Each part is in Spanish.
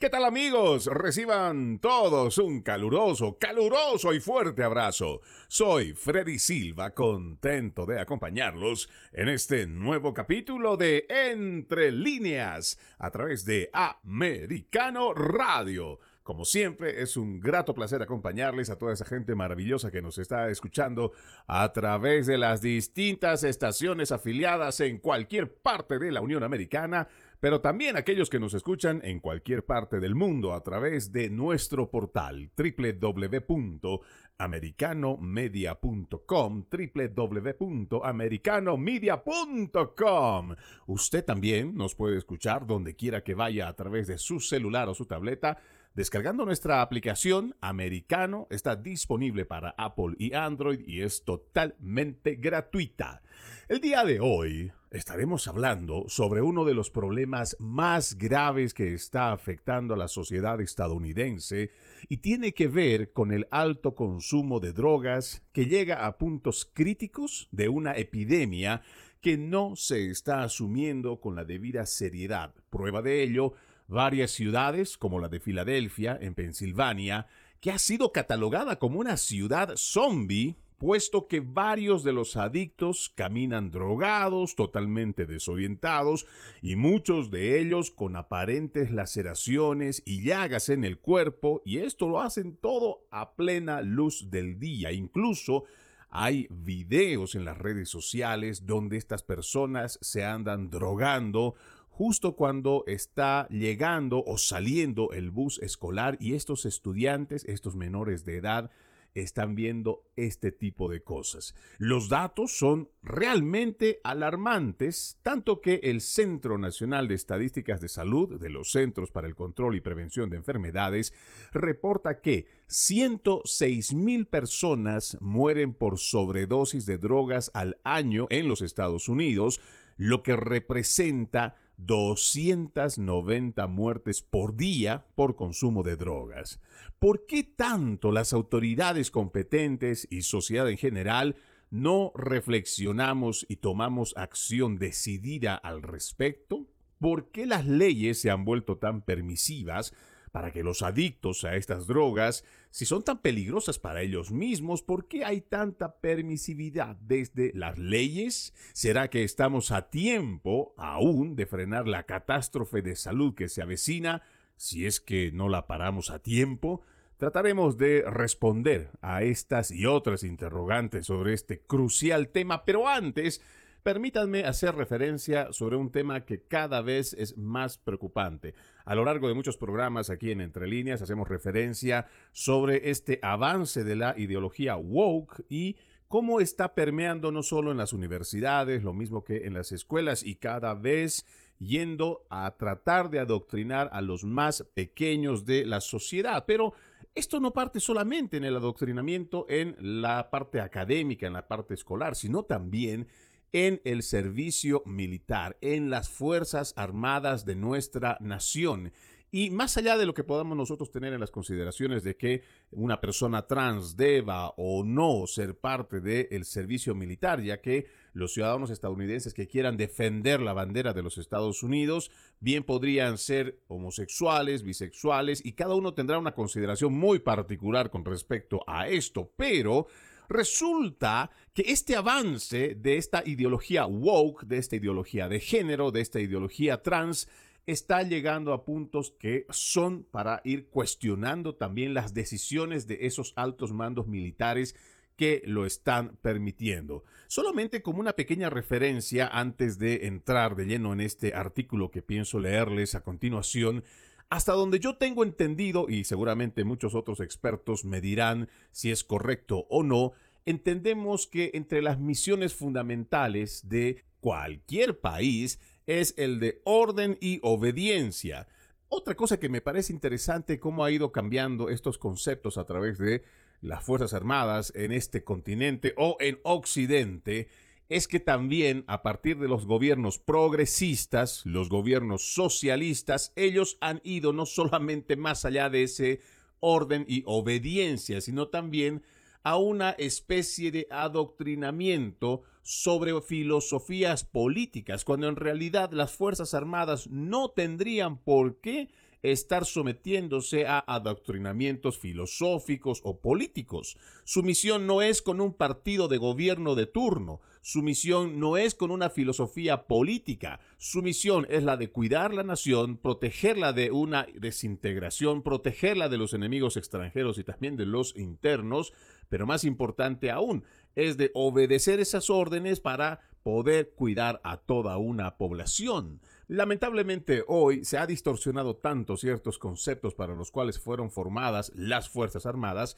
¿Qué tal amigos? Reciban todos un caluroso, caluroso y fuerte abrazo. Soy Freddy Silva, contento de acompañarlos en este nuevo capítulo de Entre líneas a través de Americano Radio. Como siempre, es un grato placer acompañarles a toda esa gente maravillosa que nos está escuchando a través de las distintas estaciones afiliadas en cualquier parte de la Unión Americana pero también aquellos que nos escuchan en cualquier parte del mundo a través de nuestro portal www.americanomedia.com www.americanomedia.com Usted también nos puede escuchar donde quiera que vaya a través de su celular o su tableta Descargando nuestra aplicación Americano está disponible para Apple y Android y es totalmente gratuita. El día de hoy estaremos hablando sobre uno de los problemas más graves que está afectando a la sociedad estadounidense y tiene que ver con el alto consumo de drogas que llega a puntos críticos de una epidemia que no se está asumiendo con la debida seriedad. Prueba de ello varias ciudades, como la de Filadelfia, en Pensilvania, que ha sido catalogada como una ciudad zombie, puesto que varios de los adictos caminan drogados, totalmente desorientados, y muchos de ellos con aparentes laceraciones y llagas en el cuerpo, y esto lo hacen todo a plena luz del día. Incluso hay videos en las redes sociales donde estas personas se andan drogando justo cuando está llegando o saliendo el bus escolar y estos estudiantes, estos menores de edad, están viendo este tipo de cosas. Los datos son realmente alarmantes, tanto que el Centro Nacional de Estadísticas de Salud de los Centros para el Control y Prevención de Enfermedades reporta que 106 mil personas mueren por sobredosis de drogas al año en los Estados Unidos, lo que representa 290 muertes por día por consumo de drogas. ¿Por qué tanto las autoridades competentes y sociedad en general no reflexionamos y tomamos acción decidida al respecto? ¿Por qué las leyes se han vuelto tan permisivas para que los adictos a estas drogas, si son tan peligrosas para ellos mismos, ¿por qué hay tanta permisividad desde las leyes? ¿Será que estamos a tiempo aún de frenar la catástrofe de salud que se avecina si es que no la paramos a tiempo? Trataremos de responder a estas y otras interrogantes sobre este crucial tema, pero antes Permítanme hacer referencia sobre un tema que cada vez es más preocupante. A lo largo de muchos programas aquí en Entre Líneas hacemos referencia sobre este avance de la ideología woke y cómo está permeando no solo en las universidades, lo mismo que en las escuelas y cada vez yendo a tratar de adoctrinar a los más pequeños de la sociedad. Pero esto no parte solamente en el adoctrinamiento en la parte académica, en la parte escolar, sino también en el servicio militar, en las Fuerzas Armadas de nuestra nación. Y más allá de lo que podamos nosotros tener en las consideraciones de que una persona trans deba o no ser parte del servicio militar, ya que los ciudadanos estadounidenses que quieran defender la bandera de los Estados Unidos, bien podrían ser homosexuales, bisexuales, y cada uno tendrá una consideración muy particular con respecto a esto, pero Resulta que este avance de esta ideología woke, de esta ideología de género, de esta ideología trans, está llegando a puntos que son para ir cuestionando también las decisiones de esos altos mandos militares que lo están permitiendo. Solamente como una pequeña referencia antes de entrar de lleno en este artículo que pienso leerles a continuación, hasta donde yo tengo entendido, y seguramente muchos otros expertos me dirán si es correcto o no, entendemos que entre las misiones fundamentales de cualquier país es el de orden y obediencia. Otra cosa que me parece interesante cómo ha ido cambiando estos conceptos a través de las Fuerzas Armadas en este continente o en Occidente es que también a partir de los gobiernos progresistas, los gobiernos socialistas, ellos han ido no solamente más allá de ese orden y obediencia, sino también a una especie de adoctrinamiento sobre filosofías políticas, cuando en realidad las Fuerzas Armadas no tendrían por qué estar sometiéndose a adoctrinamientos filosóficos o políticos. Su misión no es con un partido de gobierno de turno, su misión no es con una filosofía política, su misión es la de cuidar la nación, protegerla de una desintegración, protegerla de los enemigos extranjeros y también de los internos, pero más importante aún, es de obedecer esas órdenes para poder cuidar a toda una población. Lamentablemente hoy se ha distorsionado tanto ciertos conceptos para los cuales fueron formadas las Fuerzas Armadas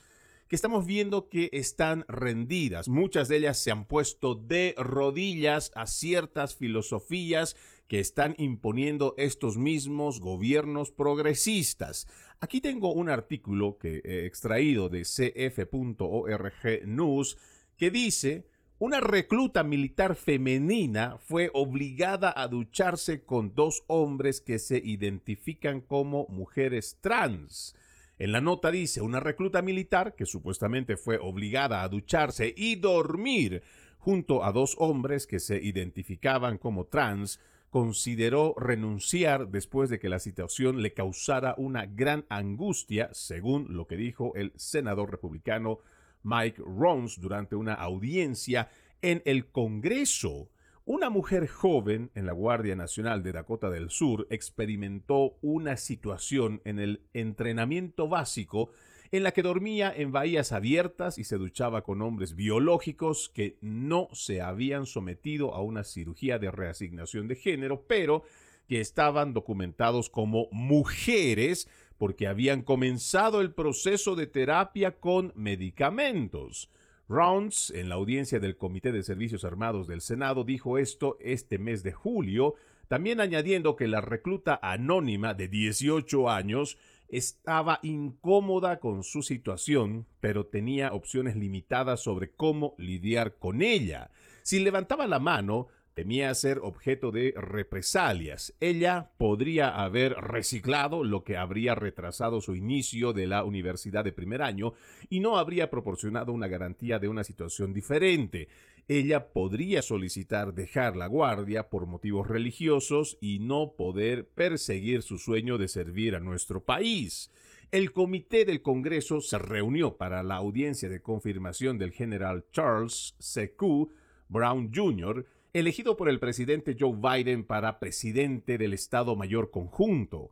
que estamos viendo que están rendidas. Muchas de ellas se han puesto de rodillas a ciertas filosofías que están imponiendo estos mismos gobiernos progresistas. Aquí tengo un artículo que he extraído de cf.org news que dice una recluta militar femenina fue obligada a ducharse con dos hombres que se identifican como mujeres trans. En la nota dice, una recluta militar que supuestamente fue obligada a ducharse y dormir junto a dos hombres que se identificaban como trans, consideró renunciar después de que la situación le causara una gran angustia, según lo que dijo el senador republicano Mike Rons durante una audiencia en el Congreso. Una mujer joven en la Guardia Nacional de Dakota del Sur experimentó una situación en el entrenamiento básico en la que dormía en bahías abiertas y se duchaba con hombres biológicos que no se habían sometido a una cirugía de reasignación de género, pero que estaban documentados como mujeres porque habían comenzado el proceso de terapia con medicamentos. Rounds, en la audiencia del Comité de Servicios Armados del Senado, dijo esto este mes de julio, también añadiendo que la recluta anónima de 18 años estaba incómoda con su situación, pero tenía opciones limitadas sobre cómo lidiar con ella. Si levantaba la mano, temía ser objeto de represalias. Ella podría haber reciclado lo que habría retrasado su inicio de la universidad de primer año y no habría proporcionado una garantía de una situación diferente. Ella podría solicitar dejar la guardia por motivos religiosos y no poder perseguir su sueño de servir a nuestro país. El comité del Congreso se reunió para la audiencia de confirmación del general Charles C.Q. Brown Jr., elegido por el presidente Joe Biden para presidente del Estado Mayor Conjunto.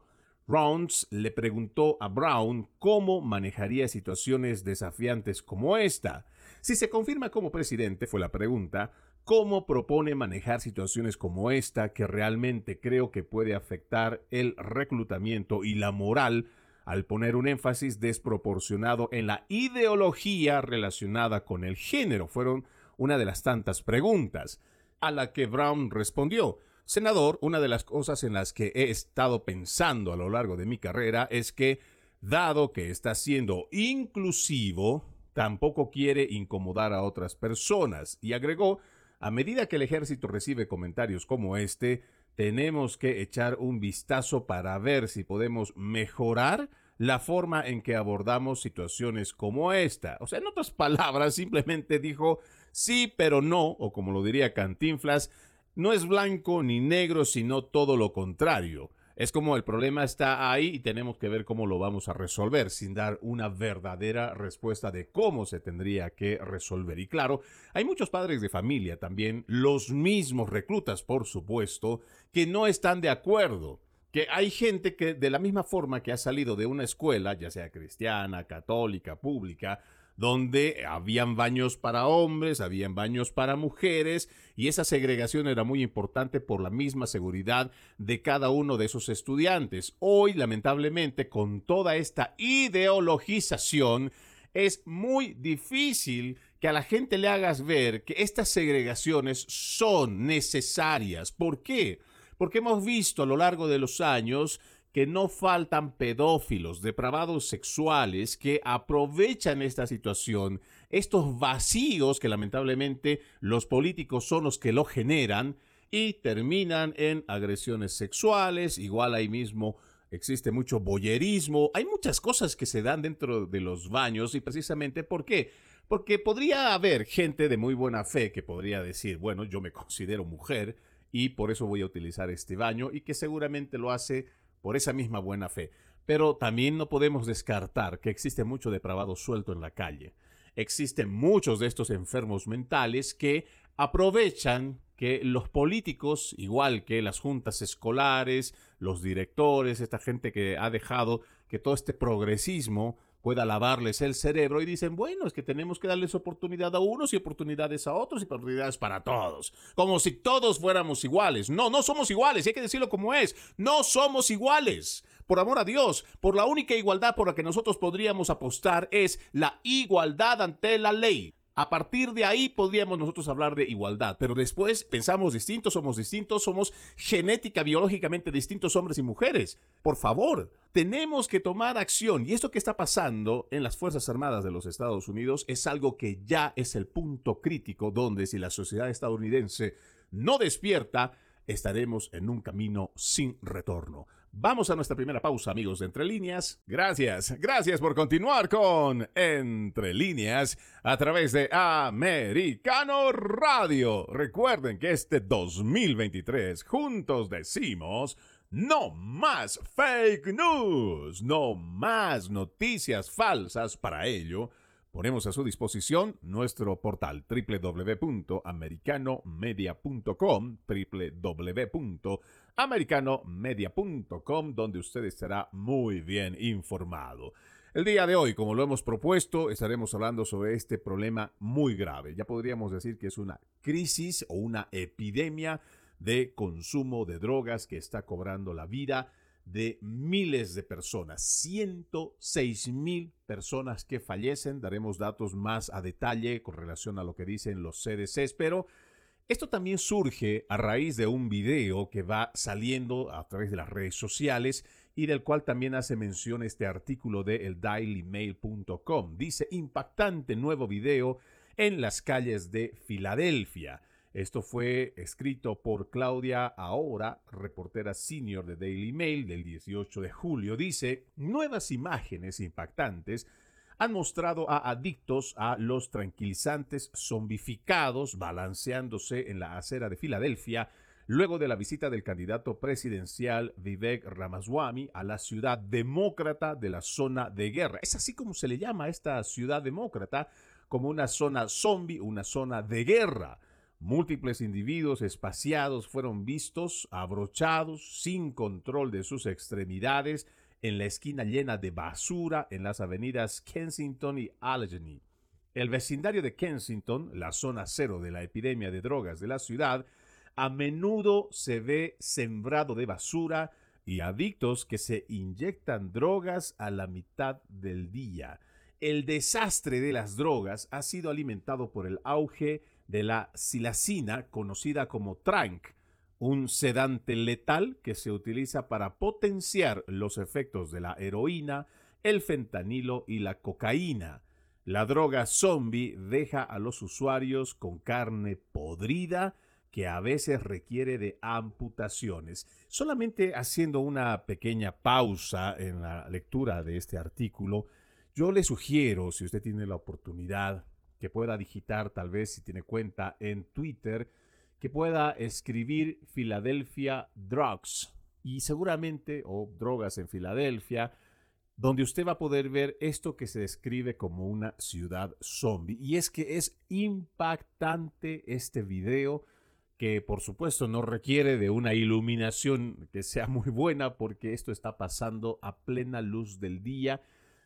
Rounds le preguntó a Brown cómo manejaría situaciones desafiantes como esta. Si se confirma como presidente, fue la pregunta, ¿cómo propone manejar situaciones como esta que realmente creo que puede afectar el reclutamiento y la moral al poner un énfasis desproporcionado en la ideología relacionada con el género? Fueron una de las tantas preguntas a la que Brown respondió, Senador, una de las cosas en las que he estado pensando a lo largo de mi carrera es que, dado que está siendo inclusivo, tampoco quiere incomodar a otras personas. Y agregó, a medida que el ejército recibe comentarios como este, tenemos que echar un vistazo para ver si podemos mejorar la forma en que abordamos situaciones como esta. O sea, en otras palabras, simplemente dijo, sí, pero no, o como lo diría Cantinflas, no es blanco ni negro, sino todo lo contrario. Es como el problema está ahí y tenemos que ver cómo lo vamos a resolver sin dar una verdadera respuesta de cómo se tendría que resolver. Y claro, hay muchos padres de familia también, los mismos reclutas, por supuesto, que no están de acuerdo que hay gente que de la misma forma que ha salido de una escuela, ya sea cristiana, católica, pública, donde habían baños para hombres, habían baños para mujeres, y esa segregación era muy importante por la misma seguridad de cada uno de esos estudiantes. Hoy, lamentablemente, con toda esta ideologización, es muy difícil que a la gente le hagas ver que estas segregaciones son necesarias. ¿Por qué? Porque hemos visto a lo largo de los años que no faltan pedófilos, depravados sexuales que aprovechan esta situación, estos vacíos que lamentablemente los políticos son los que lo generan y terminan en agresiones sexuales, igual ahí mismo existe mucho boyerismo, hay muchas cosas que se dan dentro de los baños y precisamente ¿por qué? Porque podría haber gente de muy buena fe que podría decir, bueno, yo me considero mujer y por eso voy a utilizar este baño y que seguramente lo hace por esa misma buena fe. Pero también no podemos descartar que existe mucho depravado suelto en la calle. Existen muchos de estos enfermos mentales que aprovechan que los políticos, igual que las juntas escolares, los directores, esta gente que ha dejado que todo este progresismo pueda lavarles el cerebro y dicen, bueno, es que tenemos que darles oportunidad a unos y oportunidades a otros y oportunidades para todos. Como si todos fuéramos iguales. No, no somos iguales, hay que decirlo como es. No somos iguales. Por amor a Dios, por la única igualdad por la que nosotros podríamos apostar es la igualdad ante la ley. A partir de ahí podríamos nosotros hablar de igualdad, pero después pensamos distintos, somos distintos, somos genética, biológicamente distintos hombres y mujeres. Por favor, tenemos que tomar acción y esto que está pasando en las Fuerzas Armadas de los Estados Unidos es algo que ya es el punto crítico donde si la sociedad estadounidense no despierta, estaremos en un camino sin retorno. Vamos a nuestra primera pausa, amigos de Entre Líneas. Gracias, gracias por continuar con Entre Líneas a través de Americano Radio. Recuerden que este 2023 juntos decimos no más fake news, no más noticias falsas para ello Ponemos a su disposición nuestro portal www.americanomedia.com, www.americanomedia.com, donde usted estará muy bien informado. El día de hoy, como lo hemos propuesto, estaremos hablando sobre este problema muy grave. Ya podríamos decir que es una crisis o una epidemia de consumo de drogas que está cobrando la vida de miles de personas, 106 mil personas que fallecen. Daremos datos más a detalle con relación a lo que dicen los CDCs, pero esto también surge a raíz de un video que va saliendo a través de las redes sociales y del cual también hace mención este artículo de eldailymail.com. Dice, impactante nuevo video en las calles de Filadelfia. Esto fue escrito por Claudia Ahora, reportera senior de Daily Mail del 18 de julio. Dice, nuevas imágenes impactantes han mostrado a adictos a los tranquilizantes zombificados balanceándose en la acera de Filadelfia luego de la visita del candidato presidencial Vivek Ramaswamy a la ciudad demócrata de la zona de guerra. Es así como se le llama a esta ciudad demócrata, como una zona zombie, una zona de guerra. Múltiples individuos espaciados fueron vistos abrochados sin control de sus extremidades en la esquina llena de basura en las avenidas Kensington y Allegheny. El vecindario de Kensington, la zona cero de la epidemia de drogas de la ciudad, a menudo se ve sembrado de basura y adictos que se inyectan drogas a la mitad del día. El desastre de las drogas ha sido alimentado por el auge de la silacina, conocida como trank, un sedante letal que se utiliza para potenciar los efectos de la heroína, el fentanilo y la cocaína. La droga zombie deja a los usuarios con carne podrida que a veces requiere de amputaciones. Solamente haciendo una pequeña pausa en la lectura de este artículo, yo le sugiero, si usted tiene la oportunidad, que pueda digitar, tal vez si tiene cuenta en Twitter, que pueda escribir Philadelphia Drugs y seguramente, o drogas en Filadelfia, donde usted va a poder ver esto que se describe como una ciudad zombie. Y es que es impactante este video que por supuesto no requiere de una iluminación que sea muy buena porque esto está pasando a plena luz del día,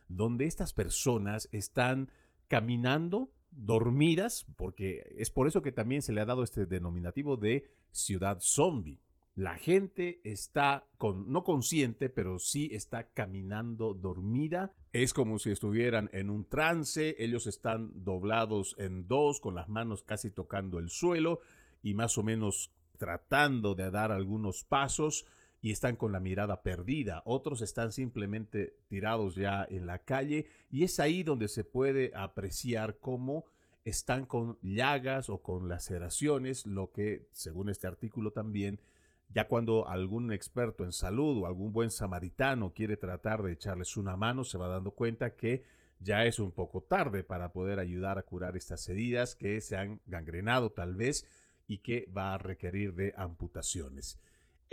donde estas personas están caminando dormidas, porque es por eso que también se le ha dado este denominativo de ciudad zombie. La gente está con, no consciente, pero sí está caminando dormida. Es como si estuvieran en un trance. Ellos están doblados en dos, con las manos casi tocando el suelo y más o menos tratando de dar algunos pasos y están con la mirada perdida, otros están simplemente tirados ya en la calle y es ahí donde se puede apreciar cómo están con llagas o con laceraciones, lo que, según este artículo también, ya cuando algún experto en salud o algún buen samaritano quiere tratar de echarles una mano, se va dando cuenta que ya es un poco tarde para poder ayudar a curar estas heridas que se han gangrenado tal vez y que va a requerir de amputaciones.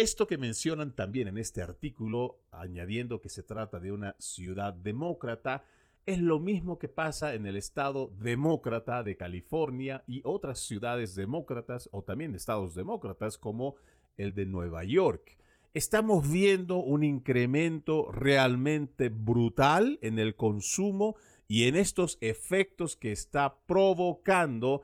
Esto que mencionan también en este artículo, añadiendo que se trata de una ciudad demócrata, es lo mismo que pasa en el estado demócrata de California y otras ciudades demócratas o también estados demócratas como el de Nueva York. Estamos viendo un incremento realmente brutal en el consumo y en estos efectos que está provocando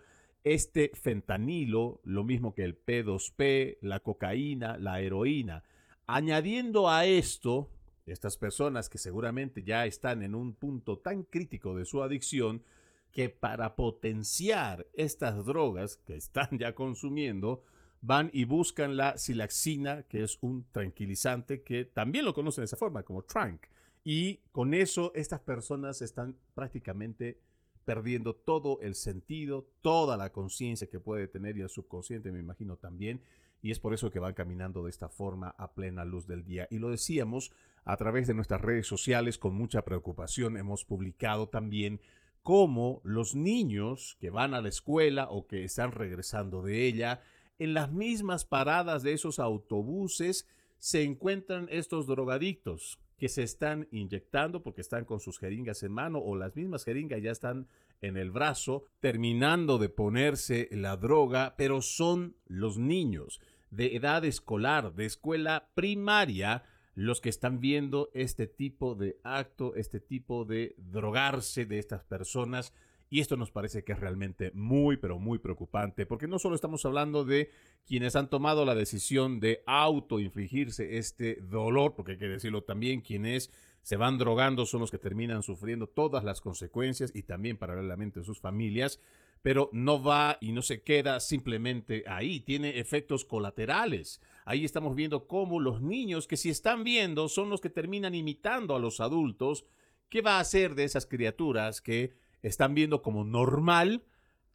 este fentanilo, lo mismo que el P2P, la cocaína, la heroína. Añadiendo a esto, estas personas que seguramente ya están en un punto tan crítico de su adicción, que para potenciar estas drogas que están ya consumiendo, van y buscan la silaxina, que es un tranquilizante que también lo conocen de esa forma, como trank. Y con eso estas personas están prácticamente perdiendo todo el sentido, toda la conciencia que puede tener y el subconsciente, me imagino también, y es por eso que van caminando de esta forma a plena luz del día. Y lo decíamos a través de nuestras redes sociales con mucha preocupación, hemos publicado también cómo los niños que van a la escuela o que están regresando de ella, en las mismas paradas de esos autobuses se encuentran estos drogadictos que se están inyectando porque están con sus jeringas en mano o las mismas jeringas ya están en el brazo, terminando de ponerse la droga, pero son los niños de edad escolar, de escuela primaria, los que están viendo este tipo de acto, este tipo de drogarse de estas personas y esto nos parece que es realmente muy, pero muy preocupante, porque no solo estamos hablando de quienes han tomado la decisión de autoinfligirse este dolor, porque hay que decirlo también, quienes se van drogando son los que terminan sufriendo todas las consecuencias y también paralelamente sus familias, pero no va y no se queda simplemente ahí, tiene efectos colaterales. Ahí estamos viendo cómo los niños que si están viendo son los que terminan imitando a los adultos. ¿Qué va a hacer de esas criaturas que están viendo como normal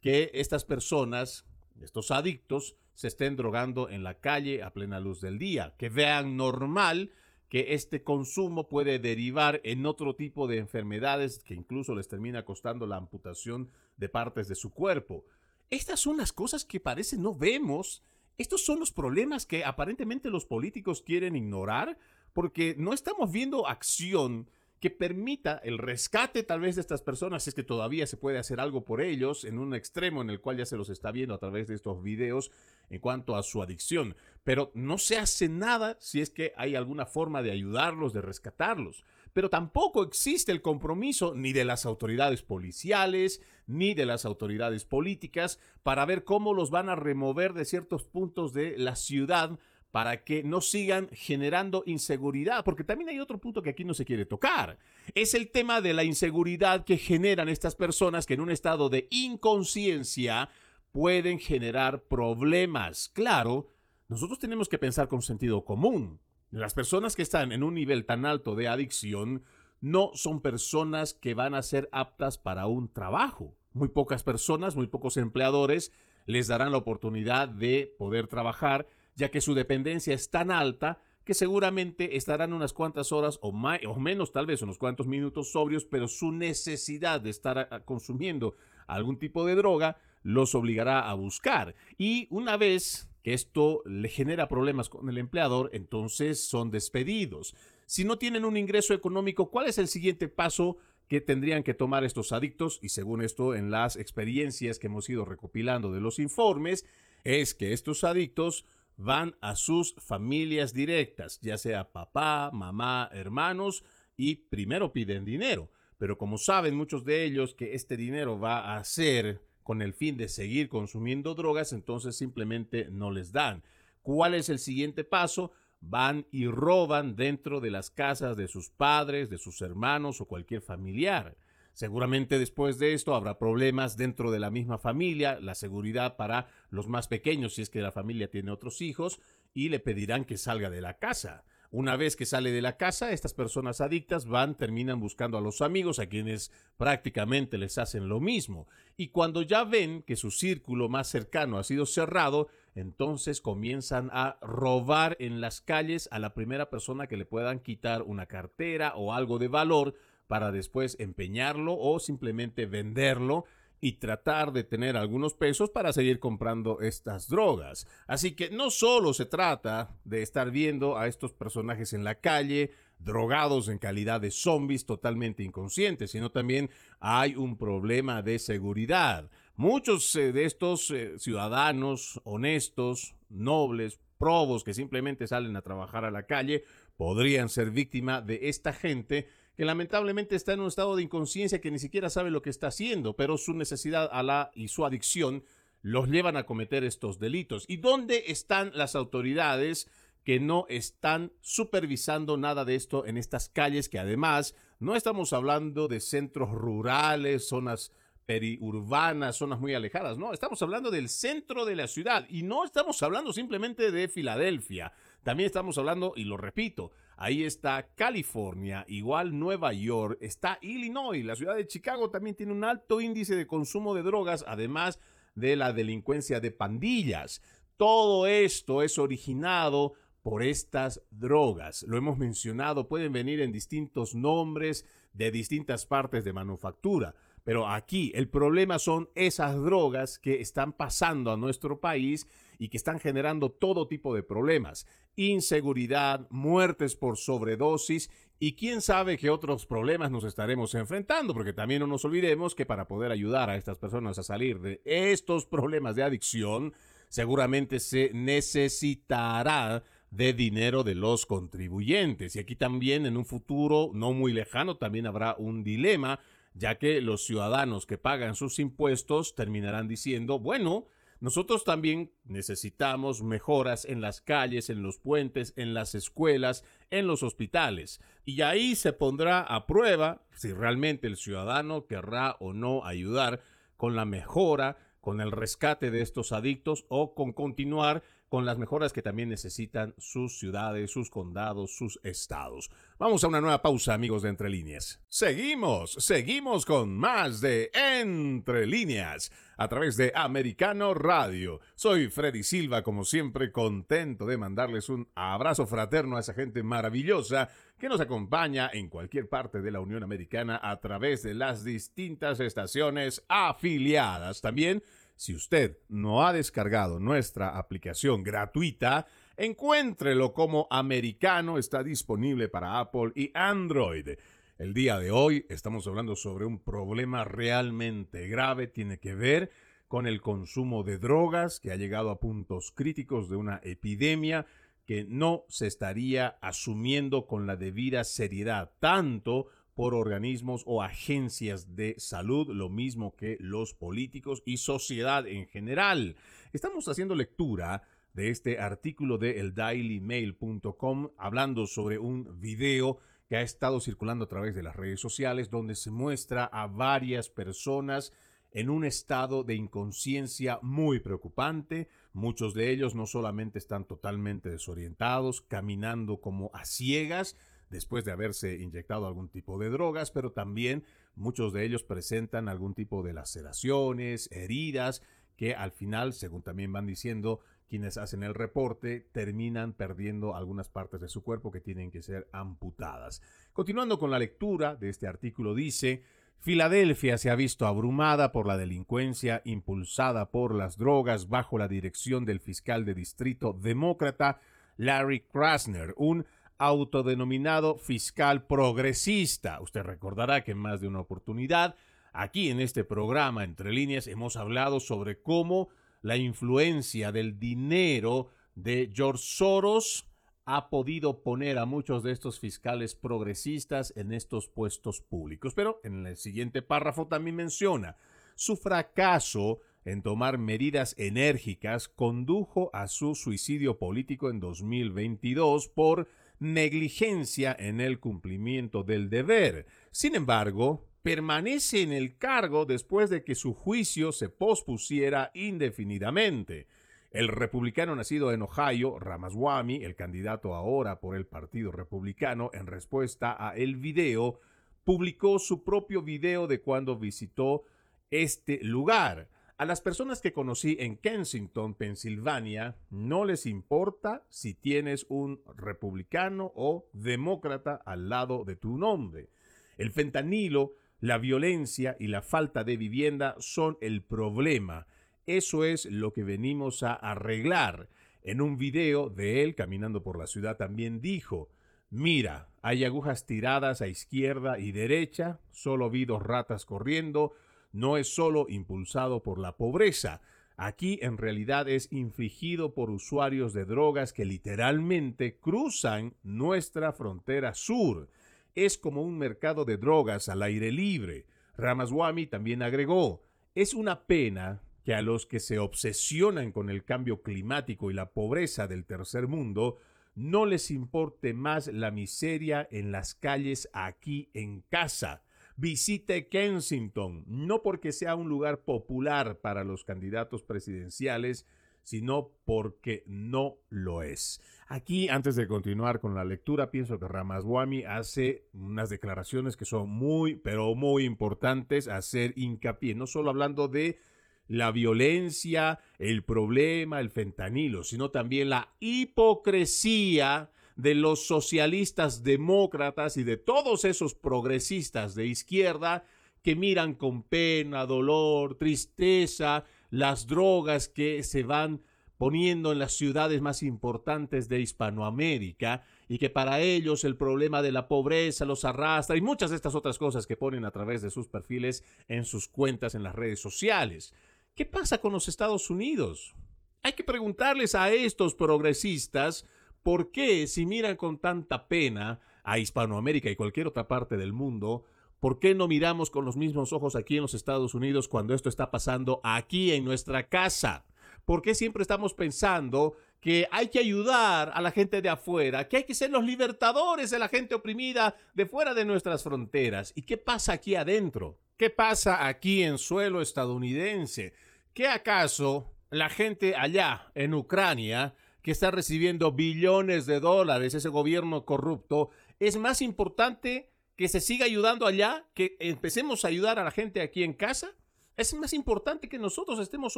que estas personas, estos adictos, se estén drogando en la calle a plena luz del día, que vean normal que este consumo puede derivar en otro tipo de enfermedades que incluso les termina costando la amputación de partes de su cuerpo. Estas son las cosas que parece no vemos. Estos son los problemas que aparentemente los políticos quieren ignorar porque no estamos viendo acción que permita el rescate tal vez de estas personas, si es que todavía se puede hacer algo por ellos, en un extremo en el cual ya se los está viendo a través de estos videos en cuanto a su adicción. Pero no se hace nada si es que hay alguna forma de ayudarlos, de rescatarlos. Pero tampoco existe el compromiso ni de las autoridades policiales, ni de las autoridades políticas, para ver cómo los van a remover de ciertos puntos de la ciudad para que no sigan generando inseguridad, porque también hay otro punto que aquí no se quiere tocar. Es el tema de la inseguridad que generan estas personas que en un estado de inconsciencia pueden generar problemas. Claro, nosotros tenemos que pensar con sentido común. Las personas que están en un nivel tan alto de adicción no son personas que van a ser aptas para un trabajo. Muy pocas personas, muy pocos empleadores les darán la oportunidad de poder trabajar ya que su dependencia es tan alta que seguramente estarán unas cuantas horas o, más, o menos, tal vez unos cuantos minutos sobrios, pero su necesidad de estar consumiendo algún tipo de droga los obligará a buscar. Y una vez que esto le genera problemas con el empleador, entonces son despedidos. Si no tienen un ingreso económico, ¿cuál es el siguiente paso que tendrían que tomar estos adictos? Y según esto, en las experiencias que hemos ido recopilando de los informes, es que estos adictos van a sus familias directas, ya sea papá, mamá, hermanos, y primero piden dinero. Pero como saben muchos de ellos que este dinero va a ser con el fin de seguir consumiendo drogas, entonces simplemente no les dan. ¿Cuál es el siguiente paso? Van y roban dentro de las casas de sus padres, de sus hermanos o cualquier familiar. Seguramente después de esto habrá problemas dentro de la misma familia, la seguridad para los más pequeños si es que la familia tiene otros hijos y le pedirán que salga de la casa. Una vez que sale de la casa, estas personas adictas van, terminan buscando a los amigos, a quienes prácticamente les hacen lo mismo. Y cuando ya ven que su círculo más cercano ha sido cerrado, entonces comienzan a robar en las calles a la primera persona que le puedan quitar una cartera o algo de valor para después empeñarlo o simplemente venderlo y tratar de tener algunos pesos para seguir comprando estas drogas. Así que no solo se trata de estar viendo a estos personajes en la calle, drogados en calidad de zombies totalmente inconscientes, sino también hay un problema de seguridad. Muchos eh, de estos eh, ciudadanos honestos, nobles, probos que simplemente salen a trabajar a la calle, podrían ser víctima de esta gente que lamentablemente está en un estado de inconsciencia que ni siquiera sabe lo que está haciendo, pero su necesidad a la y su adicción los llevan a cometer estos delitos. ¿Y dónde están las autoridades que no están supervisando nada de esto en estas calles que además no estamos hablando de centros rurales, zonas periurbanas, zonas muy alejadas, no, estamos hablando del centro de la ciudad y no estamos hablando simplemente de Filadelfia, también estamos hablando, y lo repito, Ahí está California, igual Nueva York, está Illinois, la ciudad de Chicago también tiene un alto índice de consumo de drogas, además de la delincuencia de pandillas. Todo esto es originado por estas drogas. Lo hemos mencionado, pueden venir en distintos nombres de distintas partes de manufactura. Pero aquí el problema son esas drogas que están pasando a nuestro país y que están generando todo tipo de problemas inseguridad, muertes por sobredosis y quién sabe qué otros problemas nos estaremos enfrentando, porque también no nos olvidemos que para poder ayudar a estas personas a salir de estos problemas de adicción, seguramente se necesitará de dinero de los contribuyentes. Y aquí también en un futuro no muy lejano también habrá un dilema, ya que los ciudadanos que pagan sus impuestos terminarán diciendo, bueno, nosotros también necesitamos mejoras en las calles, en los puentes, en las escuelas, en los hospitales. Y ahí se pondrá a prueba si realmente el ciudadano querrá o no ayudar con la mejora, con el rescate de estos adictos o con continuar con las mejoras que también necesitan sus ciudades, sus condados, sus estados. Vamos a una nueva pausa, amigos de Entre Líneas. Seguimos, seguimos con más de Entre Líneas a través de Americano Radio. Soy Freddy Silva, como siempre, contento de mandarles un abrazo fraterno a esa gente maravillosa que nos acompaña en cualquier parte de la Unión Americana a través de las distintas estaciones afiliadas. También si usted no ha descargado nuestra aplicación gratuita, encuéntrelo como americano, está disponible para Apple y Android. El día de hoy estamos hablando sobre un problema realmente grave, tiene que ver con el consumo de drogas que ha llegado a puntos críticos de una epidemia que no se estaría asumiendo con la debida seriedad, tanto por organismos o agencias de salud, lo mismo que los políticos y sociedad en general. Estamos haciendo lectura de este artículo de eldailymail.com hablando sobre un video que ha estado circulando a través de las redes sociales donde se muestra a varias personas en un estado de inconsciencia muy preocupante. Muchos de ellos no solamente están totalmente desorientados, caminando como a ciegas, después de haberse inyectado algún tipo de drogas, pero también muchos de ellos presentan algún tipo de laceraciones, heridas, que al final, según también van diciendo quienes hacen el reporte, terminan perdiendo algunas partes de su cuerpo que tienen que ser amputadas. Continuando con la lectura de este artículo, dice, Filadelfia se ha visto abrumada por la delincuencia impulsada por las drogas bajo la dirección del fiscal de distrito demócrata Larry Krasner, un autodenominado fiscal progresista. Usted recordará que en más de una oportunidad, aquí en este programa Entre líneas, hemos hablado sobre cómo la influencia del dinero de George Soros ha podido poner a muchos de estos fiscales progresistas en estos puestos públicos. Pero en el siguiente párrafo también menciona su fracaso en tomar medidas enérgicas condujo a su suicidio político en 2022 por negligencia en el cumplimiento del deber. Sin embargo, permanece en el cargo después de que su juicio se pospusiera indefinidamente. El republicano nacido en Ohio, Ramaswamy, el candidato ahora por el Partido Republicano, en respuesta a el video, publicó su propio video de cuando visitó este lugar. A las personas que conocí en Kensington, Pensilvania, no les importa si tienes un republicano o demócrata al lado de tu nombre. El fentanilo La violencia y la falta de vivienda son el problema. Eso es lo que venimos a arreglar. En un video de él caminando por la ciudad también dijo, mira, hay agujas tiradas a izquierda y derecha, solo vi dos ratas corriendo, no es solo impulsado por la pobreza, aquí en realidad es infligido por usuarios de drogas que literalmente cruzan nuestra frontera sur. Es como un mercado de drogas al aire libre. Ramaswamy también agregó, es una pena que a los que se obsesionan con el cambio climático y la pobreza del tercer mundo no les importe más la miseria en las calles aquí en casa. Visite Kensington, no porque sea un lugar popular para los candidatos presidenciales, sino porque no lo es. Aquí, antes de continuar con la lectura, pienso que Ramaswamy hace unas declaraciones que son muy, pero muy importantes hacer hincapié, no solo hablando de la violencia, el problema, el fentanilo, sino también la hipocresía de los socialistas demócratas y de todos esos progresistas de izquierda que miran con pena, dolor, tristeza las drogas que se van poniendo en las ciudades más importantes de Hispanoamérica y que para ellos el problema de la pobreza los arrastra y muchas de estas otras cosas que ponen a través de sus perfiles en sus cuentas en las redes sociales. ¿Qué pasa con los Estados Unidos? Hay que preguntarles a estos progresistas por qué, si miran con tanta pena a Hispanoamérica y cualquier otra parte del mundo, ¿por qué no miramos con los mismos ojos aquí en los Estados Unidos cuando esto está pasando aquí en nuestra casa? ¿Por qué siempre estamos pensando que hay que ayudar a la gente de afuera, que hay que ser los libertadores de la gente oprimida de fuera de nuestras fronteras? ¿Y qué pasa aquí adentro? ¿Qué pasa aquí en suelo estadounidense? ¿Qué acaso la gente allá en Ucrania, que está recibiendo billones de dólares, ese gobierno corrupto, es más importante que se siga ayudando allá, que empecemos a ayudar a la gente aquí en casa? Es más importante que nosotros estemos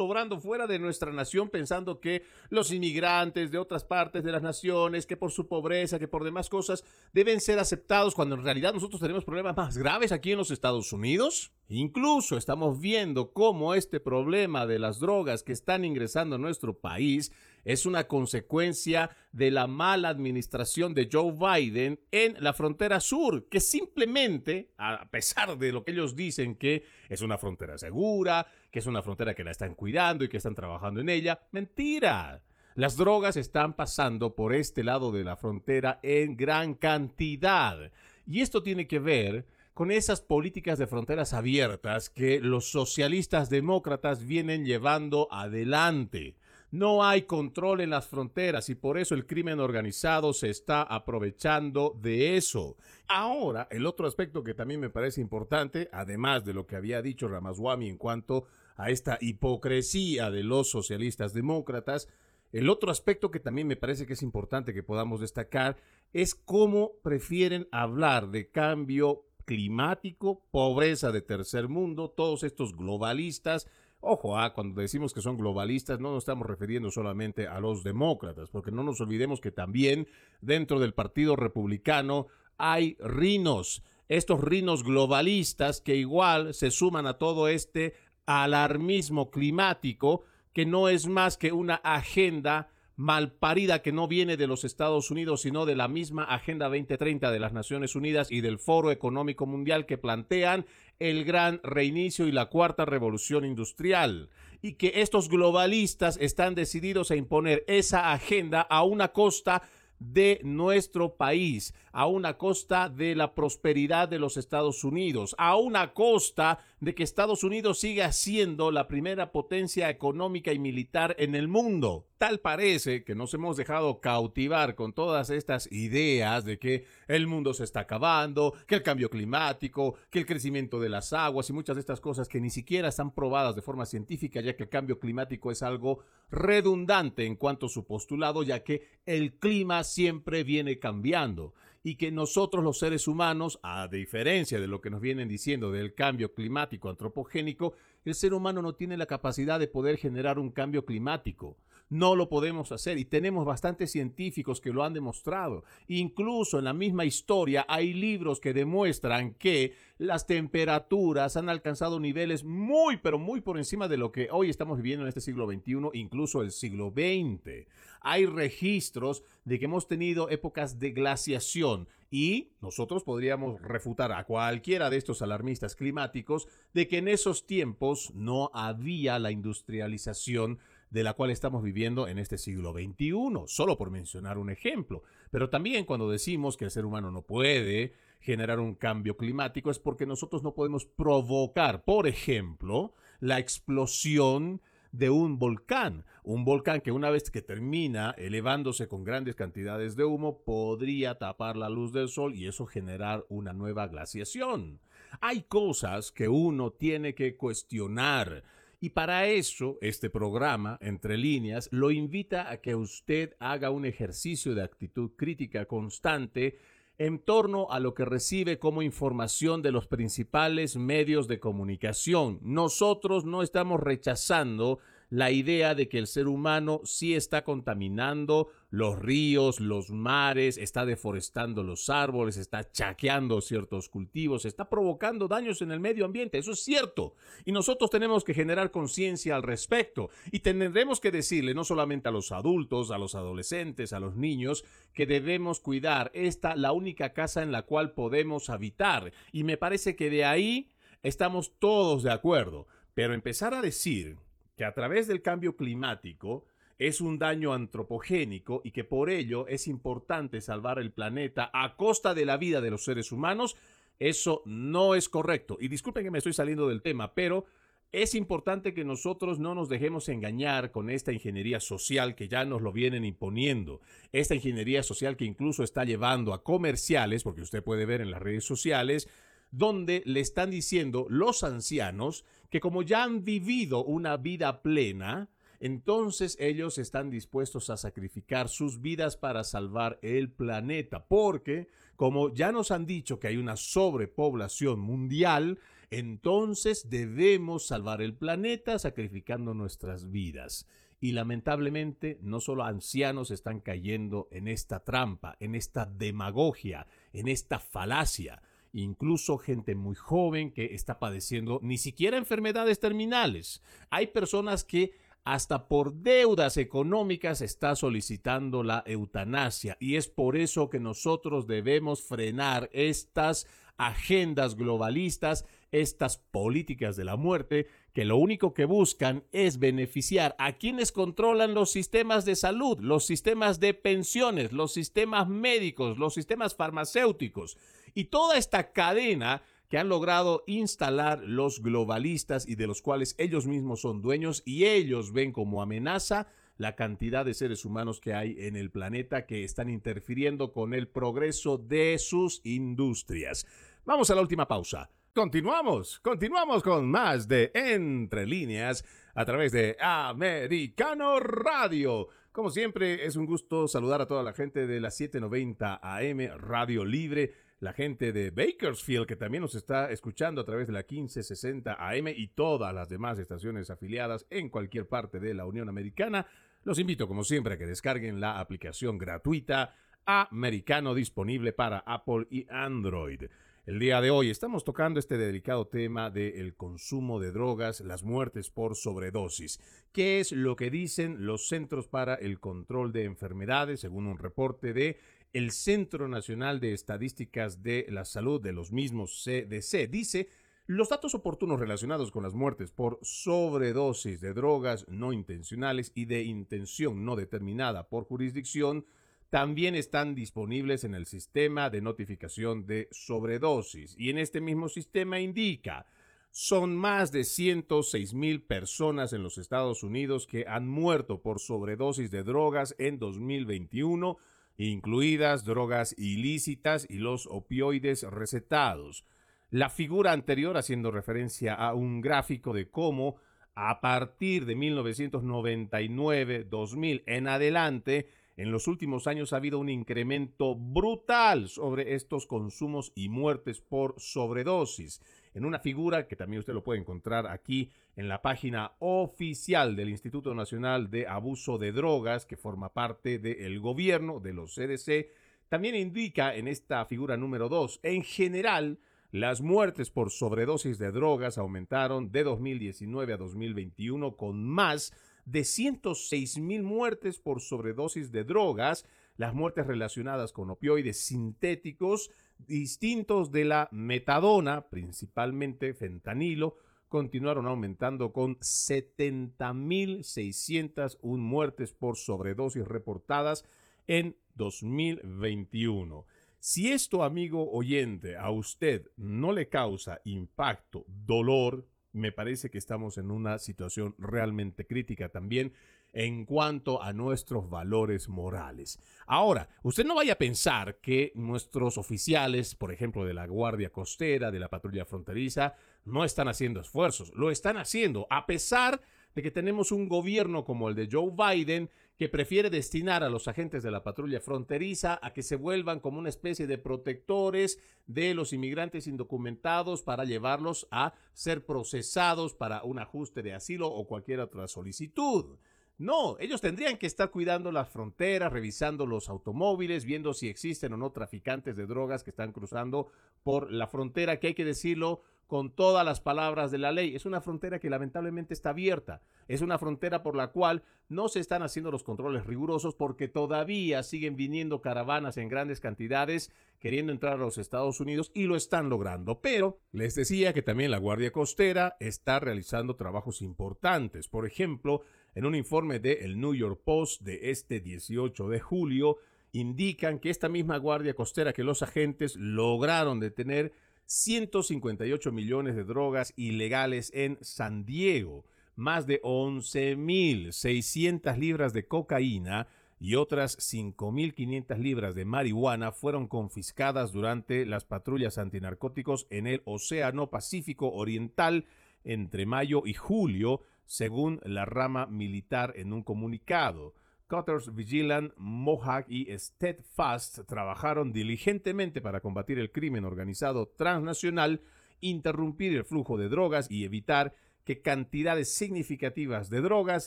obrando fuera de nuestra nación pensando que los inmigrantes de otras partes de las naciones, que por su pobreza, que por demás cosas, deben ser aceptados cuando en realidad nosotros tenemos problemas más graves aquí en los Estados Unidos. Incluso estamos viendo cómo este problema de las drogas que están ingresando a nuestro país es una consecuencia de la mala administración de Joe Biden en la frontera sur, que simplemente, a pesar de lo que ellos dicen que es una frontera segura, que es una frontera que la están cuidando y que están trabajando en ella, mentira. Las drogas están pasando por este lado de la frontera en gran cantidad. Y esto tiene que ver con esas políticas de fronteras abiertas que los socialistas demócratas vienen llevando adelante. No hay control en las fronteras y por eso el crimen organizado se está aprovechando de eso. Ahora, el otro aspecto que también me parece importante, además de lo que había dicho Ramaswamy en cuanto a esta hipocresía de los socialistas demócratas, el otro aspecto que también me parece que es importante que podamos destacar es cómo prefieren hablar de cambio climático, pobreza de tercer mundo, todos estos globalistas Ojo, ah, cuando decimos que son globalistas no nos estamos refiriendo solamente a los demócratas, porque no nos olvidemos que también dentro del Partido Republicano hay rinos, estos rinos globalistas que igual se suman a todo este alarmismo climático que no es más que una agenda malparida que no viene de los Estados Unidos, sino de la misma Agenda 2030 de las Naciones Unidas y del Foro Económico Mundial que plantean el gran reinicio y la cuarta revolución industrial, y que estos globalistas están decididos a imponer esa agenda a una costa de nuestro país, a una costa de la prosperidad de los Estados Unidos, a una costa de que Estados Unidos siga siendo la primera potencia económica y militar en el mundo. Tal parece que nos hemos dejado cautivar con todas estas ideas de que el mundo se está acabando, que el cambio climático, que el crecimiento de las aguas y muchas de estas cosas que ni siquiera están probadas de forma científica, ya que el cambio climático es algo redundante en cuanto a su postulado, ya que el clima siempre viene cambiando y que nosotros los seres humanos, a diferencia de lo que nos vienen diciendo del cambio climático antropogénico, el ser humano no tiene la capacidad de poder generar un cambio climático. No lo podemos hacer y tenemos bastantes científicos que lo han demostrado. Incluso en la misma historia hay libros que demuestran que las temperaturas han alcanzado niveles muy, pero muy por encima de lo que hoy estamos viviendo en este siglo XXI, incluso el siglo XX. Hay registros de que hemos tenido épocas de glaciación y nosotros podríamos refutar a cualquiera de estos alarmistas climáticos de que en esos tiempos no había la industrialización de la cual estamos viviendo en este siglo XXI, solo por mencionar un ejemplo. Pero también cuando decimos que el ser humano no puede generar un cambio climático es porque nosotros no podemos provocar, por ejemplo, la explosión de un volcán. Un volcán que una vez que termina elevándose con grandes cantidades de humo podría tapar la luz del sol y eso generar una nueva glaciación. Hay cosas que uno tiene que cuestionar. Y para eso, este programa, entre líneas, lo invita a que usted haga un ejercicio de actitud crítica constante en torno a lo que recibe como información de los principales medios de comunicación. Nosotros no estamos rechazando la idea de que el ser humano sí está contaminando los ríos, los mares, está deforestando los árboles, está chaqueando ciertos cultivos, está provocando daños en el medio ambiente. Eso es cierto. Y nosotros tenemos que generar conciencia al respecto. Y tendremos que decirle no solamente a los adultos, a los adolescentes, a los niños, que debemos cuidar esta la única casa en la cual podemos habitar. Y me parece que de ahí estamos todos de acuerdo. Pero empezar a decir que a través del cambio climático es un daño antropogénico y que por ello es importante salvar el planeta a costa de la vida de los seres humanos, eso no es correcto. Y disculpen que me estoy saliendo del tema, pero es importante que nosotros no nos dejemos engañar con esta ingeniería social que ya nos lo vienen imponiendo. Esta ingeniería social que incluso está llevando a comerciales, porque usted puede ver en las redes sociales, donde le están diciendo los ancianos que como ya han vivido una vida plena, entonces ellos están dispuestos a sacrificar sus vidas para salvar el planeta, porque como ya nos han dicho que hay una sobrepoblación mundial, entonces debemos salvar el planeta sacrificando nuestras vidas. Y lamentablemente no solo ancianos están cayendo en esta trampa, en esta demagogia, en esta falacia, incluso gente muy joven que está padeciendo ni siquiera enfermedades terminales. Hay personas que hasta por deudas económicas está solicitando la eutanasia y es por eso que nosotros debemos frenar estas agendas globalistas, estas políticas de la muerte, que lo único que buscan es beneficiar a quienes controlan los sistemas de salud, los sistemas de pensiones, los sistemas médicos, los sistemas farmacéuticos y toda esta cadena que han logrado instalar los globalistas y de los cuales ellos mismos son dueños y ellos ven como amenaza la cantidad de seres humanos que hay en el planeta que están interfiriendo con el progreso de sus industrias. Vamos a la última pausa. Continuamos, continuamos con más de Entre líneas a través de Americano Radio. Como siempre, es un gusto saludar a toda la gente de la 790 AM Radio Libre la gente de Bakersfield, que también nos está escuchando a través de la 1560 AM y todas las demás estaciones afiliadas en cualquier parte de la Unión Americana. Los invito, como siempre, a que descarguen la aplicación gratuita Americano disponible para Apple y Android. El día de hoy estamos tocando este delicado tema del consumo de drogas, las muertes por sobredosis. ¿Qué es lo que dicen los Centros para el Control de Enfermedades, según un reporte de el Centro Nacional de Estadísticas de la Salud de los mismos CDC. Dice, los datos oportunos relacionados con las muertes por sobredosis de drogas no intencionales y de intención no determinada por jurisdicción también están disponibles en el sistema de notificación de sobredosis. Y en este mismo sistema indica, son más de 106 mil personas en los Estados Unidos que han muerto por sobredosis de drogas en 2021 incluidas drogas ilícitas y los opioides recetados. La figura anterior haciendo referencia a un gráfico de cómo a partir de 1999-2000 en adelante, en los últimos años ha habido un incremento brutal sobre estos consumos y muertes por sobredosis. En una figura que también usted lo puede encontrar aquí en la página oficial del Instituto Nacional de Abuso de Drogas, que forma parte del gobierno de los CDC. También indica en esta figura número 2, en general, las muertes por sobredosis de drogas aumentaron de 2019 a 2021 con más de 106 mil muertes por sobredosis de drogas, las muertes relacionadas con opioides sintéticos distintos de la metadona, principalmente fentanilo, continuaron aumentando con 70.601 muertes por sobredosis reportadas en 2021. Si esto, amigo oyente, a usted no le causa impacto, dolor, me parece que estamos en una situación realmente crítica también en cuanto a nuestros valores morales. Ahora, usted no vaya a pensar que nuestros oficiales, por ejemplo, de la Guardia Costera, de la Patrulla Fronteriza, no están haciendo esfuerzos. Lo están haciendo a pesar de que tenemos un gobierno como el de Joe Biden que prefiere destinar a los agentes de la patrulla fronteriza a que se vuelvan como una especie de protectores de los inmigrantes indocumentados para llevarlos a ser procesados para un ajuste de asilo o cualquier otra solicitud. No, ellos tendrían que estar cuidando las fronteras, revisando los automóviles, viendo si existen o no traficantes de drogas que están cruzando por la frontera, que hay que decirlo con todas las palabras de la ley. Es una frontera que lamentablemente está abierta. Es una frontera por la cual no se están haciendo los controles rigurosos porque todavía siguen viniendo caravanas en grandes cantidades queriendo entrar a los Estados Unidos y lo están logrando. Pero les decía que también la Guardia Costera está realizando trabajos importantes. Por ejemplo, en un informe de el New York Post de este 18 de julio, indican que esta misma Guardia Costera que los agentes lograron detener 158 millones de drogas ilegales en San Diego, más de 11.600 libras de cocaína y otras 5.500 libras de marihuana fueron confiscadas durante las patrullas antinarcóticos en el Océano Pacífico Oriental entre mayo y julio, según la rama militar en un comunicado. Cutters Vigilant, Mohawk y Steadfast trabajaron diligentemente para combatir el crimen organizado transnacional, interrumpir el flujo de drogas y evitar que cantidades significativas de drogas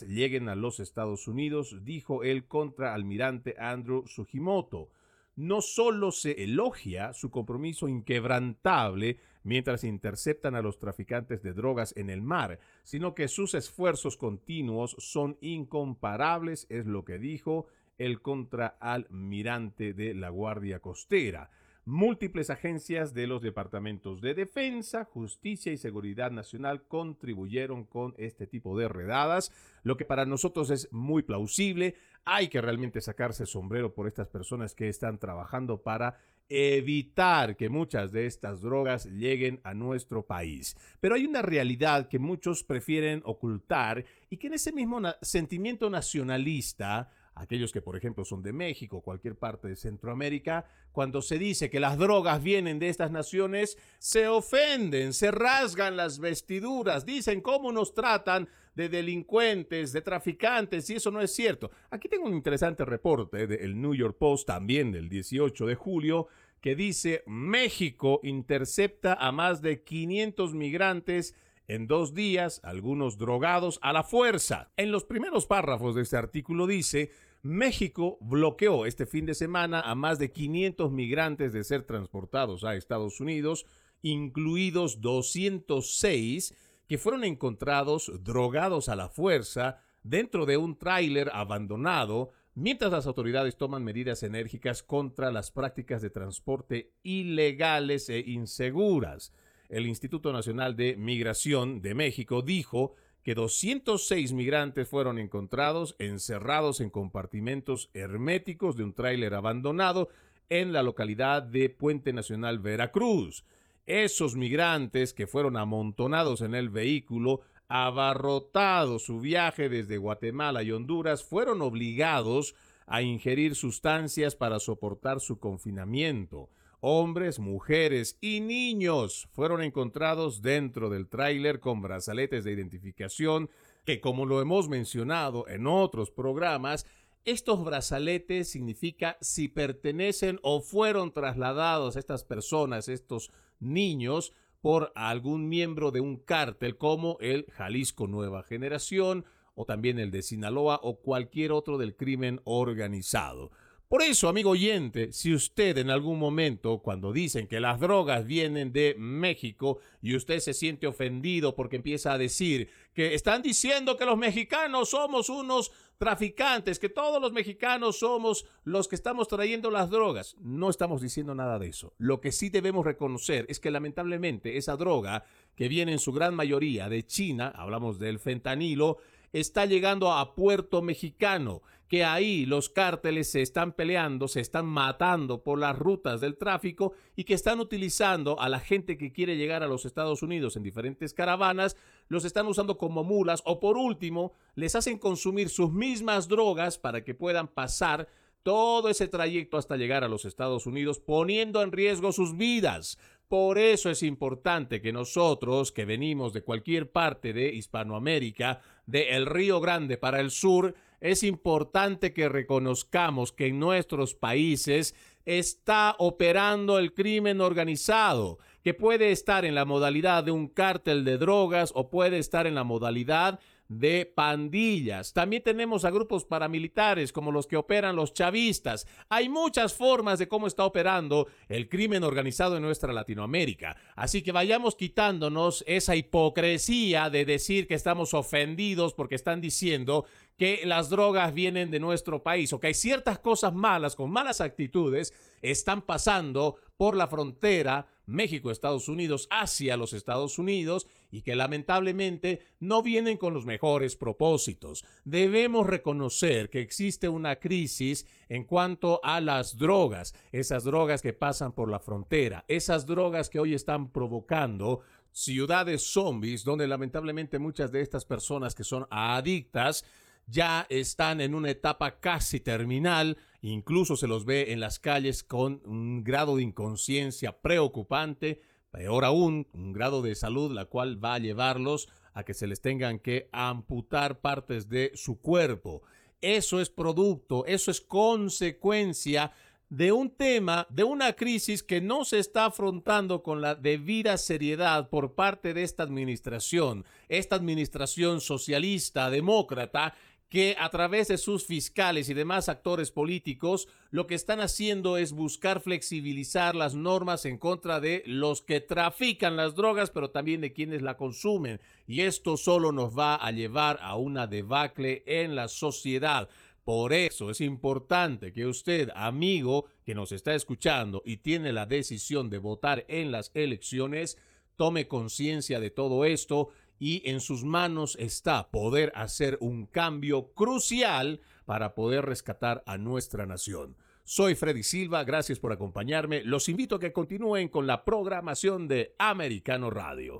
lleguen a los Estados Unidos, dijo el contraalmirante Andrew Sugimoto. No solo se elogia su compromiso inquebrantable mientras interceptan a los traficantes de drogas en el mar, sino que sus esfuerzos continuos son incomparables, es lo que dijo el contraalmirante de la Guardia Costera. Múltiples agencias de los departamentos de defensa, justicia y seguridad nacional contribuyeron con este tipo de redadas, lo que para nosotros es muy plausible. Hay que realmente sacarse sombrero por estas personas que están trabajando para evitar que muchas de estas drogas lleguen a nuestro país. Pero hay una realidad que muchos prefieren ocultar y que en ese mismo sentimiento nacionalista, aquellos que por ejemplo son de México cualquier parte de Centroamérica, cuando se dice que las drogas vienen de estas naciones, se ofenden, se rasgan las vestiduras, dicen cómo nos tratan de delincuentes, de traficantes, y eso no es cierto. Aquí tengo un interesante reporte del New York Post, también del 18 de julio, que dice México intercepta a más de 500 migrantes en dos días, algunos drogados a la fuerza. En los primeros párrafos de este artículo dice, México bloqueó este fin de semana a más de 500 migrantes de ser transportados a Estados Unidos, incluidos 206 que fueron encontrados drogados a la fuerza dentro de un tráiler abandonado mientras las autoridades toman medidas enérgicas contra las prácticas de transporte ilegales e inseguras. El Instituto Nacional de Migración de México dijo que 206 migrantes fueron encontrados encerrados en compartimentos herméticos de un tráiler abandonado en la localidad de Puente Nacional Veracruz. Esos migrantes que fueron amontonados en el vehículo, abarrotado su viaje desde Guatemala y Honduras, fueron obligados a ingerir sustancias para soportar su confinamiento. Hombres, mujeres y niños fueron encontrados dentro del tráiler con brazaletes de identificación que, como lo hemos mencionado en otros programas, estos brazaletes significa si pertenecen o fueron trasladados estas personas, estos niños por algún miembro de un cártel como el Jalisco Nueva Generación o también el de Sinaloa o cualquier otro del crimen organizado. Por eso, amigo oyente, si usted en algún momento, cuando dicen que las drogas vienen de México y usted se siente ofendido porque empieza a decir que están diciendo que los mexicanos somos unos traficantes, que todos los mexicanos somos los que estamos trayendo las drogas, no estamos diciendo nada de eso. Lo que sí debemos reconocer es que lamentablemente esa droga, que viene en su gran mayoría de China, hablamos del fentanilo, está llegando a Puerto Mexicano, que ahí los cárteles se están peleando, se están matando por las rutas del tráfico y que están utilizando a la gente que quiere llegar a los Estados Unidos en diferentes caravanas, los están usando como mulas o por último les hacen consumir sus mismas drogas para que puedan pasar todo ese trayecto hasta llegar a los Estados Unidos poniendo en riesgo sus vidas. Por eso es importante que nosotros, que venimos de cualquier parte de Hispanoamérica, de el Río Grande para el sur, es importante que reconozcamos que en nuestros países está operando el crimen organizado, que puede estar en la modalidad de un cártel de drogas o puede estar en la modalidad de pandillas. También tenemos a grupos paramilitares como los que operan los chavistas. Hay muchas formas de cómo está operando el crimen organizado en nuestra Latinoamérica. Así que vayamos quitándonos esa hipocresía de decir que estamos ofendidos porque están diciendo que las drogas vienen de nuestro país o que hay ciertas cosas malas con malas actitudes están pasando por la frontera México-Estados Unidos hacia los Estados Unidos y que lamentablemente no vienen con los mejores propósitos. Debemos reconocer que existe una crisis en cuanto a las drogas, esas drogas que pasan por la frontera, esas drogas que hoy están provocando ciudades zombies donde lamentablemente muchas de estas personas que son adictas ya están en una etapa casi terminal, incluso se los ve en las calles con un grado de inconsciencia preocupante, Peor aún, un grado de salud la cual va a llevarlos a que se les tengan que amputar partes de su cuerpo. Eso es producto, eso es consecuencia de un tema, de una crisis que no se está afrontando con la debida seriedad por parte de esta administración, esta administración socialista, demócrata, que a través de sus fiscales y demás actores políticos lo que están haciendo es buscar flexibilizar las normas en contra de los que trafican las drogas, pero también de quienes la consumen. Y esto solo nos va a llevar a una debacle en la sociedad. Por eso es importante que usted, amigo que nos está escuchando y tiene la decisión de votar en las elecciones, tome conciencia de todo esto y en sus manos está poder hacer un cambio crucial para poder rescatar a nuestra nación. Soy Freddy Silva, gracias por acompañarme. Los invito a que continúen con la programación de Americano Radio.